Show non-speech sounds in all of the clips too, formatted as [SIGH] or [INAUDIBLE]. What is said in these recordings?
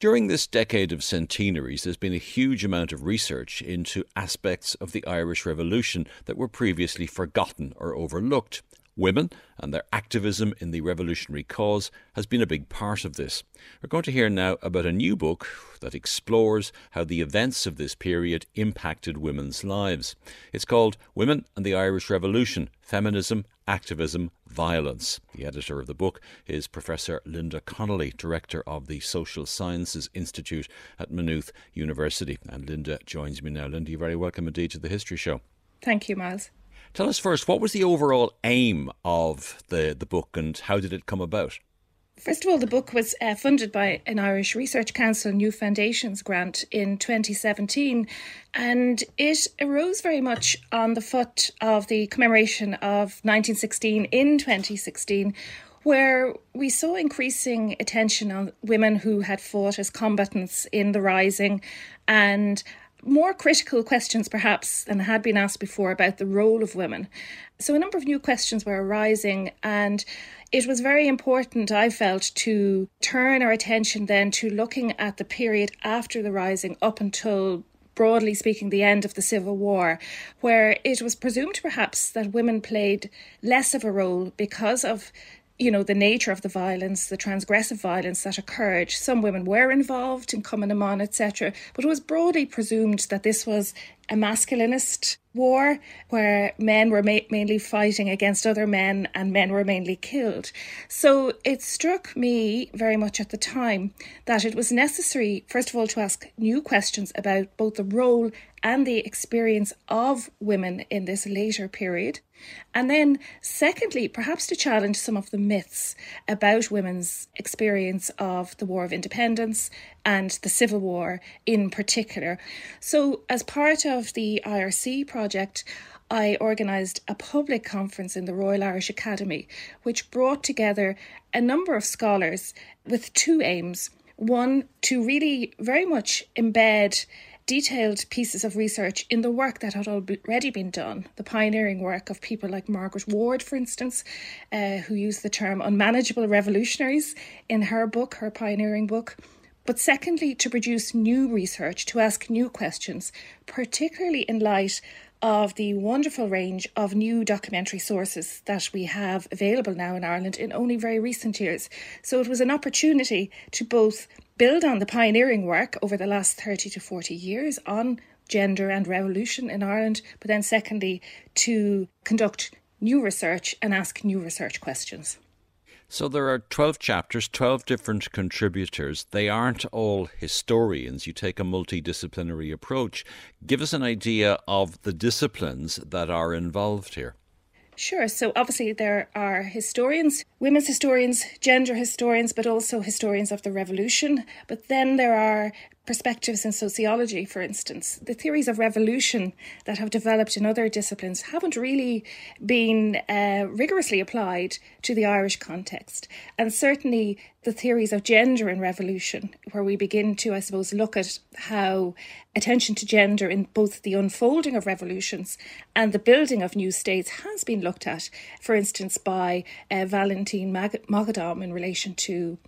During this decade of centenaries, there's been a huge amount of research into aspects of the Irish Revolution that were previously forgotten or overlooked. Women and their activism in the revolutionary cause has been a big part of this. We're going to hear now about a new book that explores how the events of this period impacted women's lives. It's called Women and the Irish Revolution Feminism, Activism, Violence. The editor of the book is Professor Linda Connolly, Director of the Social Sciences Institute at Maynooth University. And Linda joins me now. Linda, you're very welcome indeed to the History Show. Thank you, Myles. Tell us first, what was the overall aim of the, the book and how did it come about? First of all, the book was uh, funded by an Irish Research Council New Foundations grant in 2017, and it arose very much on the foot of the commemoration of 1916 in 2016, where we saw increasing attention on women who had fought as combatants in the Rising and more critical questions, perhaps, than had been asked before about the role of women. So, a number of new questions were arising, and it was very important, I felt, to turn our attention then to looking at the period after the Rising up until broadly speaking, the end of the Civil War, where it was presumed perhaps that women played less of a role because of you know, the nature of the violence, the transgressive violence that occurred. Some women were involved in Cumann na mBan, etc., but it was broadly presumed that this was a masculinist war where men were ma- mainly fighting against other men and men were mainly killed. So it struck me very much at the time that it was necessary, first of all, to ask new questions about both the role and the experience of women in this later period. And then, secondly, perhaps to challenge some of the myths about women's experience of the War of Independence and the Civil War in particular. So, as part of the IRC project, I organised a public conference in the Royal Irish Academy, which brought together a number of scholars with two aims. One, to really very much embed detailed pieces of research in the work that had already been done, the pioneering work of people like Margaret Ward, for instance, uh, who used the term unmanageable revolutionaries in her book, her pioneering book. But secondly, to produce new research, to ask new questions, particularly in light of the wonderful range of new documentary sources that we have available now in Ireland in only very recent years. So it was an opportunity to both build on the pioneering work over the last 30 to 40 years on gender and revolution in Ireland, but then secondly, to conduct new research and ask new research questions. So there are 12 chapters, 12 different contributors. They aren't all historians. You take a multidisciplinary approach. Give us an idea of the disciplines that are involved here. Sure. So obviously there are historians, women's historians, gender historians, but also historians of the revolution. But then there are perspectives in sociology, for instance. The theories of revolution that have developed in other disciplines haven't really been uh, rigorously applied to the Irish context. And certainly the theories of gender and revolution, where we begin to, I suppose, look at how attention to gender in both the unfolding of revolutions and the building of new states has been looked at, for instance, by uh, Valentine Moghadam in relation to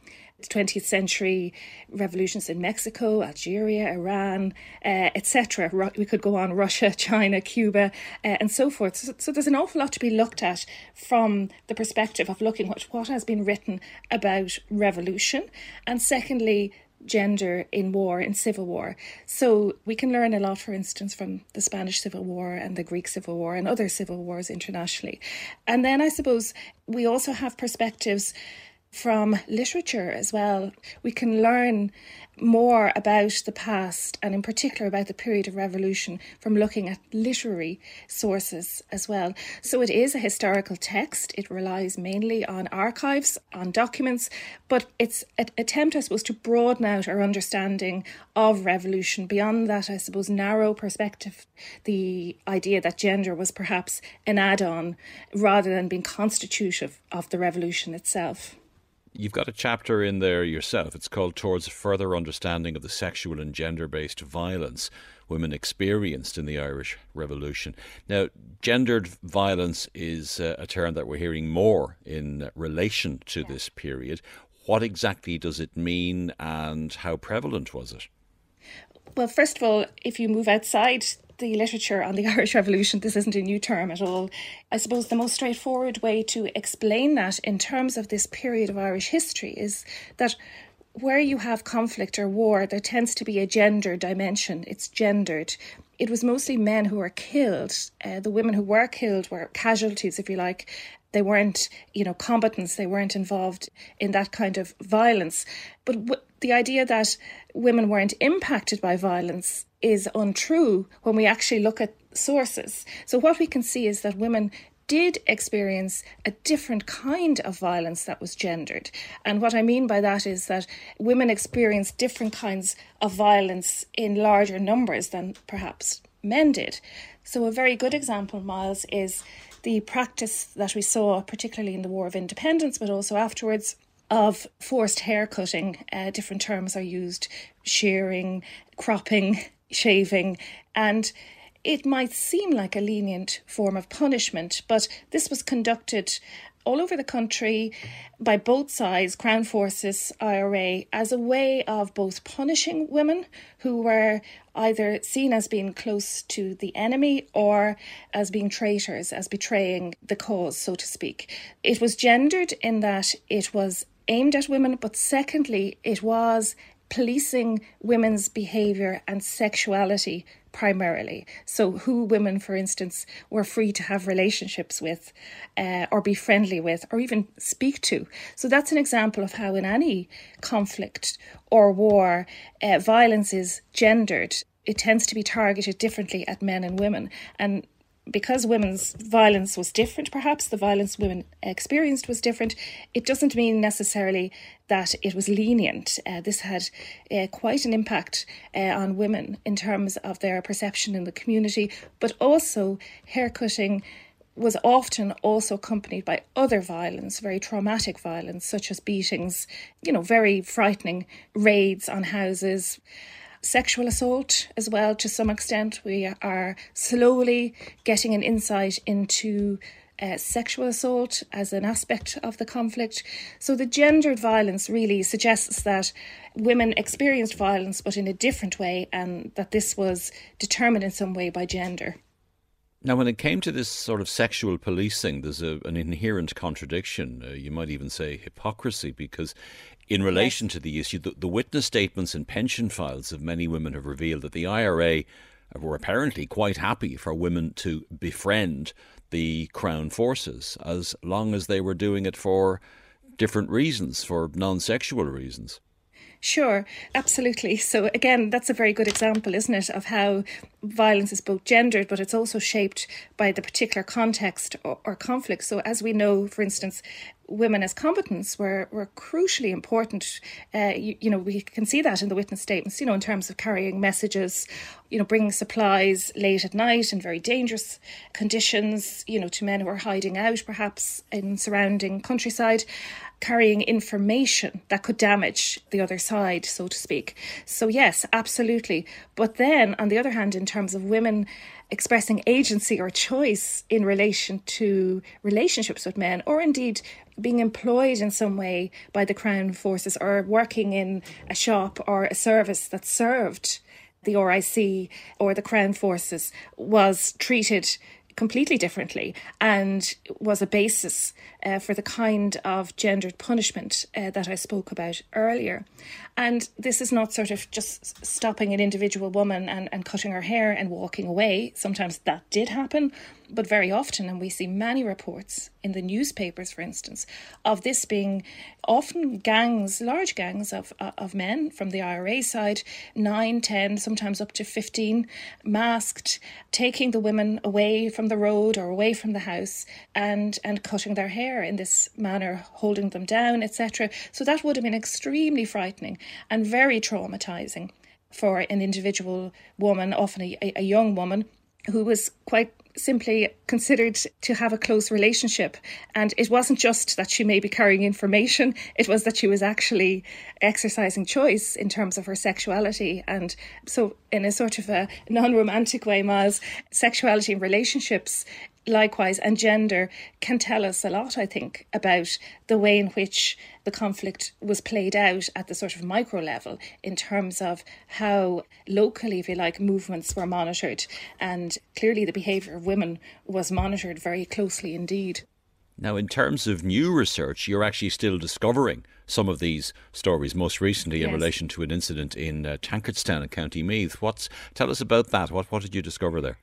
20th century revolutions in Mexico, Algeria, Iran, uh, etc. We could go on Russia, [LAUGHS] China, Cuba, uh, and so forth. So, so, there's an awful lot to be looked at from the perspective of looking what what has been written about revolution, and secondly. Gender in war, in civil war. So we can learn a lot, for instance, from the Spanish Civil War and the Greek Civil War and other civil wars internationally. And then I suppose we also have perspectives from literature as well. We can learn more about the past and, in particular, about the period of revolution from looking at literary sources as well. So, it is a historical text. It relies mainly on archives, on documents, but it's attempt, I suppose, to broaden out our understanding of revolution beyond that, I suppose, narrow perspective. The idea that gender was perhaps an add on rather than being constitutive of the revolution itself. You've got a chapter in there yourself. It's called Towards a Further Understanding of the Sexual and Gender Based Violence Women Experienced in the Irish Revolution. Now, gendered violence is uh, a term that we're hearing more in relation to this period. What exactly does it mean and how prevalent was it? Well, first of all, if you move outside the literature on the [LAUGHS] Irish Revolution, this isn't a new term at all. I suppose the most straightforward way to explain that in terms of this period of Irish history is that where you have conflict or war, there tends to be a gender dimension. It's gendered. It was mostly men who were killed. Uh, the women who were killed were casualties, if you like. They weren't, you know, combatants. They weren't involved in that kind of violence. But w- the idea that women weren't impacted by violence is untrue when we actually look at sources. So what we can see is that women did experience a different kind of violence that was gendered. And what I mean by that is that women experienced different kinds of violence in larger numbers than perhaps men did. So, a very good example, Myles, is the practice that we saw, particularly in the War of Independence, but also afterwards, of forced hair cutting. Uh, different terms are used shearing, cropping, shaving. And it might seem like a lenient form of punishment, but this was conducted all over the country by both sides, Crown Forces, IRA, as a way of both punishing women who were either seen as being close to the enemy or as being traitors, as betraying the cause, so to speak. It was gendered in that it was aimed at women, but secondly, it was policing women's behaviour and sexuality primarily. So, who women, for instance, were free to have relationships with, uh, or be friendly with, or even speak to. So, that's an example of how, in any conflict or war, uh, violence is gendered. It tends to be targeted differently at men and women. And because women's violence was different, perhaps the violence women experienced was different, it doesn't mean necessarily that it was lenient. Uh, this had uh, quite an impact uh, on women in terms of their perception in the community, but also haircutting was often also accompanied by other violence, very traumatic violence, such as beatings, you know, very frightening raids on houses sexual assault as well to some extent. We are slowly getting an insight into uh, sexual assault as an aspect of the conflict. So the gendered violence really suggests that women experienced violence but in a different way and that this was determined in some way by gender. Now, when it came to this sort of sexual policing, there's a, an inherent contradiction. Uh, you might even say hypocrisy, because in relation yes. to the issue, the, the, witness statements and pension files of many women have revealed that the IRA were apparently quite happy for women to befriend the Crown forces as long as they were doing it for different reasons, for non sexual reasons. Sure, absolutely. So, again, that's a very good example, isn't it, of how violence is both gendered, but it's also shaped by the particular context or, or conflict. So, as we know, for instance, women as combatants were, were crucially important. Uh, you, you, know, we can see that in the witness statements, you know, in terms of carrying messages, you know, bringing supplies late at night in very dangerous conditions, you know, to men who are hiding out perhaps in surrounding countryside carrying information that could damage the other side, so to speak. So, yes, absolutely. But then, on the other hand, in terms of women expressing agency or choice in relation to relationships with men, or indeed being employed in some way by the Crown forces or working in a shop or a service that served the RIC or the Crown forces was treated completely differently and was a basis uh, for the kind of gendered punishment uh, that I spoke about earlier. And this is not sort of just stopping an individual woman and, and cutting her hair and walking away. Sometimes that did happen, but very often, and we see many reports in the newspapers, for instance, of this being often gangs, large gangs of, uh, of men from the IRA side, nine, ten, sometimes up to 15, masked, taking the women away from the road or away from the house and, and cutting their hair in this manner, holding them down, etc. So that would have been extremely frightening and very traumatizing for an individual woman, often a, a young woman who was quite simply considered to have a close relationship. And it wasn't just that she may be carrying information, [LAUGHS] it was that she was actually exercising choice in terms of her sexuality. And so, in a sort of a non romantic way, Myles, sexuality and relationships likewise, and gender can tell us a lot, I think, about the way in which the conflict was played out at the sort of micro level in terms of how locally, if you like, movements were monitored. And clearly, the behaviour of women was monitored very closely indeed. Now, in terms of new research, you're actually still discovering some of these stories, most recently yes. in relation to an incident in uh, Tankardstown in County Meath. What's, tell us about that. What, what did you discover there?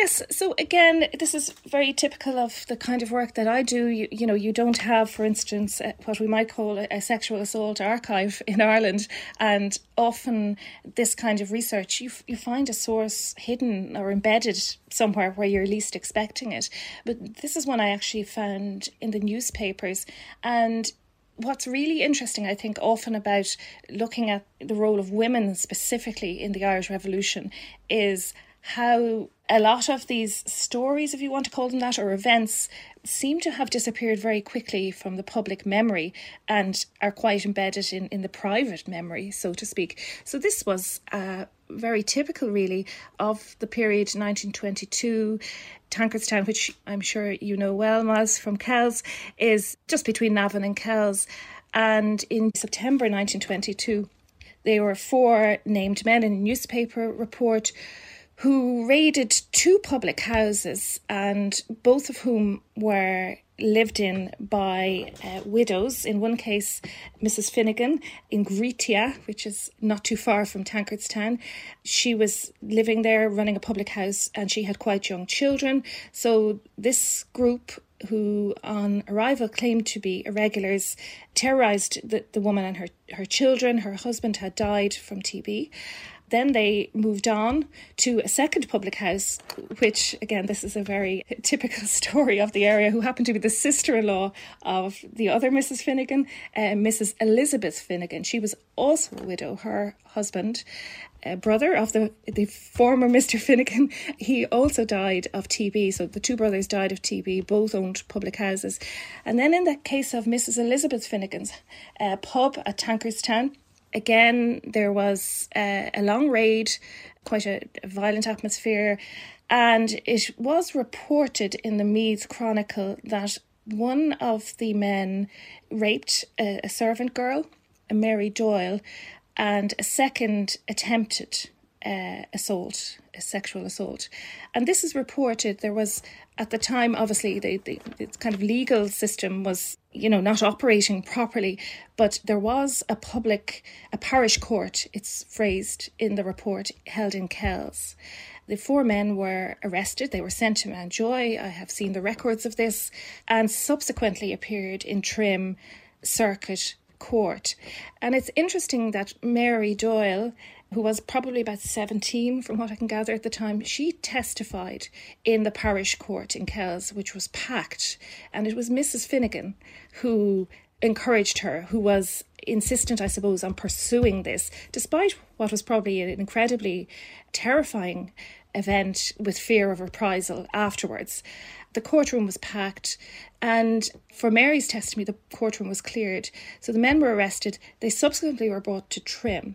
Yes. So again, this is very typical of the kind of work that I do. You, you know, you don't have, for instance, what we might call a, a, sexual assault archive [LAUGHS] in Ireland, and often this kind of research, you you find a source hidden or embedded somewhere where you're least expecting it. But this is one I actually found in the newspapers, and what's really interesting, I think, often about looking at the role of women specifically in the Irish Revolution is how a lot of these stories, if you want to call them that, or events, seem to have disappeared very quickly from the public memory and are quite embedded in, in the private memory, so to speak. So, this was uh, very typical, really, of the period 1922. Tankardstown, which I'm sure you know well, Myles, from Kells, is just between Navan and Kells. And in September 1922, there were four named men in a newspaper report who raided two public houses, and both of whom were lived in by uh, widows. In one case, Mrs. Finnegan in Greetia, which is not too far from Tankardstown. She was living there running a public house and she had quite young children. So, this group who on arrival claimed to be irregulars terrorized the, the woman and her, her children. Her husband had died from TB. Then they moved on to a second public house, which, again, this is a very [LAUGHS] typical [LAUGHS] story of the area, who happened to be the sister in law of the other Mrs. Finnegan, uh, Mrs. Elizabeth Finnegan. She was also a widow. Her husband, a brother of the, the former [LAUGHS] Mr. Finnegan, he also died of TB. So the two brothers died of TB, both owned public houses. And then in the case of Mrs. Elizabeth Finnegan's uh, pub at Tankardstown, again, there was a long raid, quite a, a violent atmosphere, and it was reported in the Meath Chronicle that one of the men raped a, a servant girl, a Mary Doyle, and a second attempted uh, assault, a sexual assault. And this is reported. There was, at the time, obviously, the, the, the kind of legal system was, you know, not operating properly, but there was a public, a parish court, it's phrased in the report, held in Kells. The four men were arrested. They were sent to Mountjoy. I have seen the records of this, and subsequently appeared in Trim Circuit Court. And it's interesting that Mary Doyle who was probably about 17 from what I can gather at the time, she testified in the parish court in Kells, which was packed. And it was Mrs. Finnegan who encouraged her, who was insistent, I suppose, on pursuing this, despite what was probably an incredibly terrifying event with fear of reprisal afterwards. The courtroom was packed, and for Mary's testimony, the courtroom was cleared. So the men were arrested. They subsequently were brought to Trim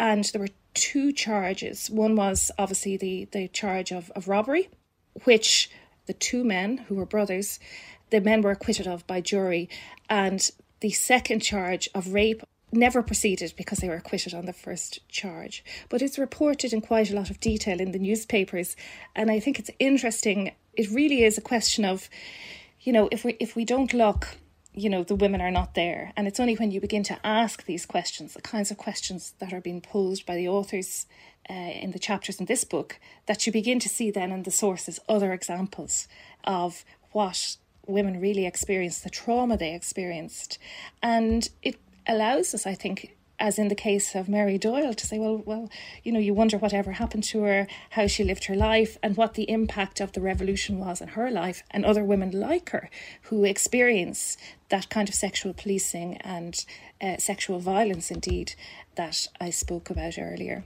and there were two charges. One was obviously the, the charge of, of robbery, which the two men who were brothers, the men were acquitted of by jury, and the second charge of rape never proceeded because they were acquitted on the first charge. But it's reported in quite a lot of detail in the newspapers, and I think it's interesting. It really is a question of, you know, if we if we don't look you know the women are not there and it's only when you begin to ask these questions the kinds of questions that are being posed by the authors uh, in the chapters in this book that you begin to see then in the sources other examples of what women really experienced the trauma they experienced and it allows us i think as in the case of Mary Doyle, to say, well, well, you know, you wonder whatever happened to her, how she lived her life, and what the impact of the revolution was in her life, and other women like her who experience that kind of sexual policing and uh, sexual violence, indeed, that I spoke about earlier.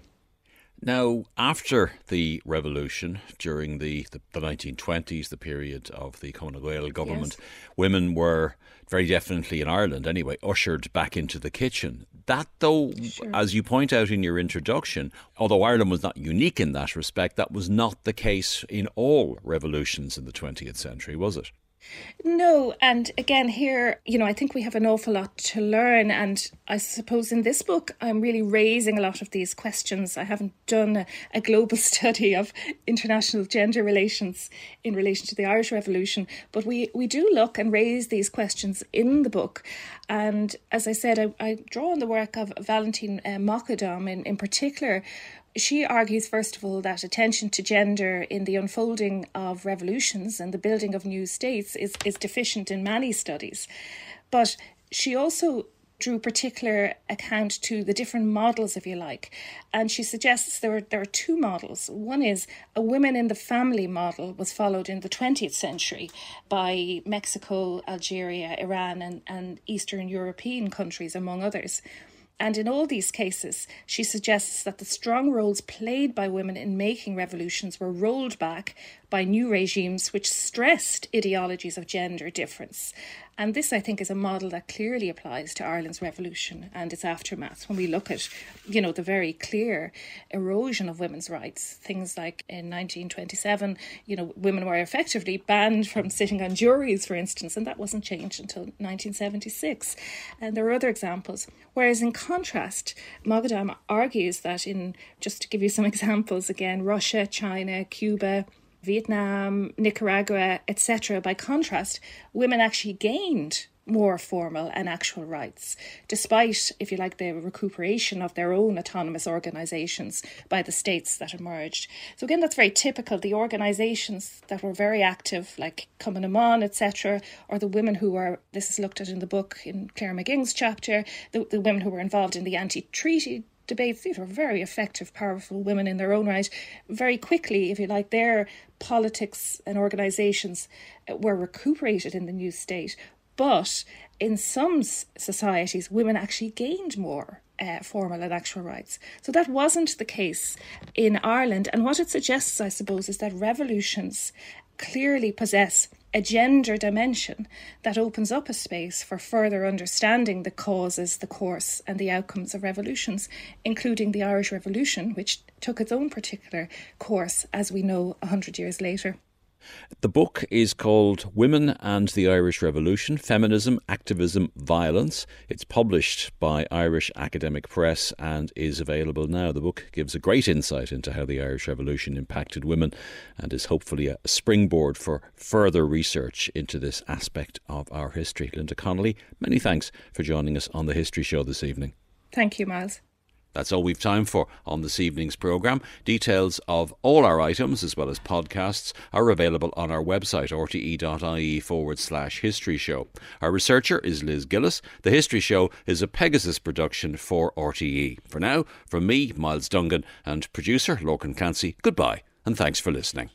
Now, after the revolution, during the, the, the 1920s, the period of the nGaedheal government, yes. women were very definitely in Ireland anyway, ushered back into the kitchen. That, though, sure. as you point out in your introduction, although Ireland was not unique in that respect, that was not the case in all revolutions in the 20th century, was it? No, and again, here, you know, I think we have an awful lot to learn. And I suppose in this book, I'm really raising a lot of these questions. I haven't done a, a, global [LAUGHS] study of international gender relations in relation to the Irish Revolution, but we, we do look and raise these questions in the book. And as I said, I, I draw on the work of Valentine uh, Moghadam in, in particular, she argues, first of all, that attention to gender in the unfolding of revolutions and the building of new states is, is deficient in many studies. But she also drew particular account to the different models, if you like. And she suggests there are, there are two models. One is a women in the family model was followed in the 20th century by Mexico, Algeria, Iran, and, and Eastern European countries, among others. And in all these cases, she suggests that the strong roles played by women in making revolutions were rolled back by new regimes which stressed ideologies of gender difference. And this, I think, is a model that clearly applies to Ireland's revolution and its aftermath. When we look at, you know, the very clear erosion of women's rights, things like in 1927, you know, women were effectively banned from sitting on juries, for instance, and that wasn't changed until 1976. And there are other examples. Whereas in contrast, Moghadam argues that in, just to give you some [LAUGHS] examples again, Russia, China, Cuba, Vietnam, Nicaragua, etc., by contrast, women actually gained more formal and actual rights, despite, if you like, the recuperation of their own autonomous organisations by the states that emerged. So, again, that's very typical. The organisations that were very active, like na etc., or the women who were, this is looked at in the book in Claire McGing's chapter, the, the women who were involved in the anti treaty debates. These were very effective, powerful women in their own right. Very quickly, if you like, their politics and organisations uh, were recuperated in the new state. But in some societies, women actually gained more uh, formal and actual rights. So that wasn't the case in Ireland. And what it suggests, I suppose, is that revolutions clearly possess a gender dimension that opens up a space for further understanding the causes, the course, and the outcomes of revolutions, including the Irish Revolution, which took its own particular course, as we know, a hundred years later. The book is called Women and the Irish Revolution Feminism, Activism, Violence. It's published by Irish Academic Press and is available now. The book gives a great insight into how the Irish Revolution impacted women and is hopefully a springboard for further research into this aspect of our history. Linda Connolly, many thanks for joining us on the History Show this evening. Thank you, Myles. That's all we've time for on this evening's programme. Details of all our items, as well as podcasts, are available on our website, rte.ie forward slash history show. Our researcher is Liz Gillis. The History Show is a Pegasus production for RTE. For now, from me, Myles Dungan, and producer Lorcan Clancy, goodbye, and thanks for listening.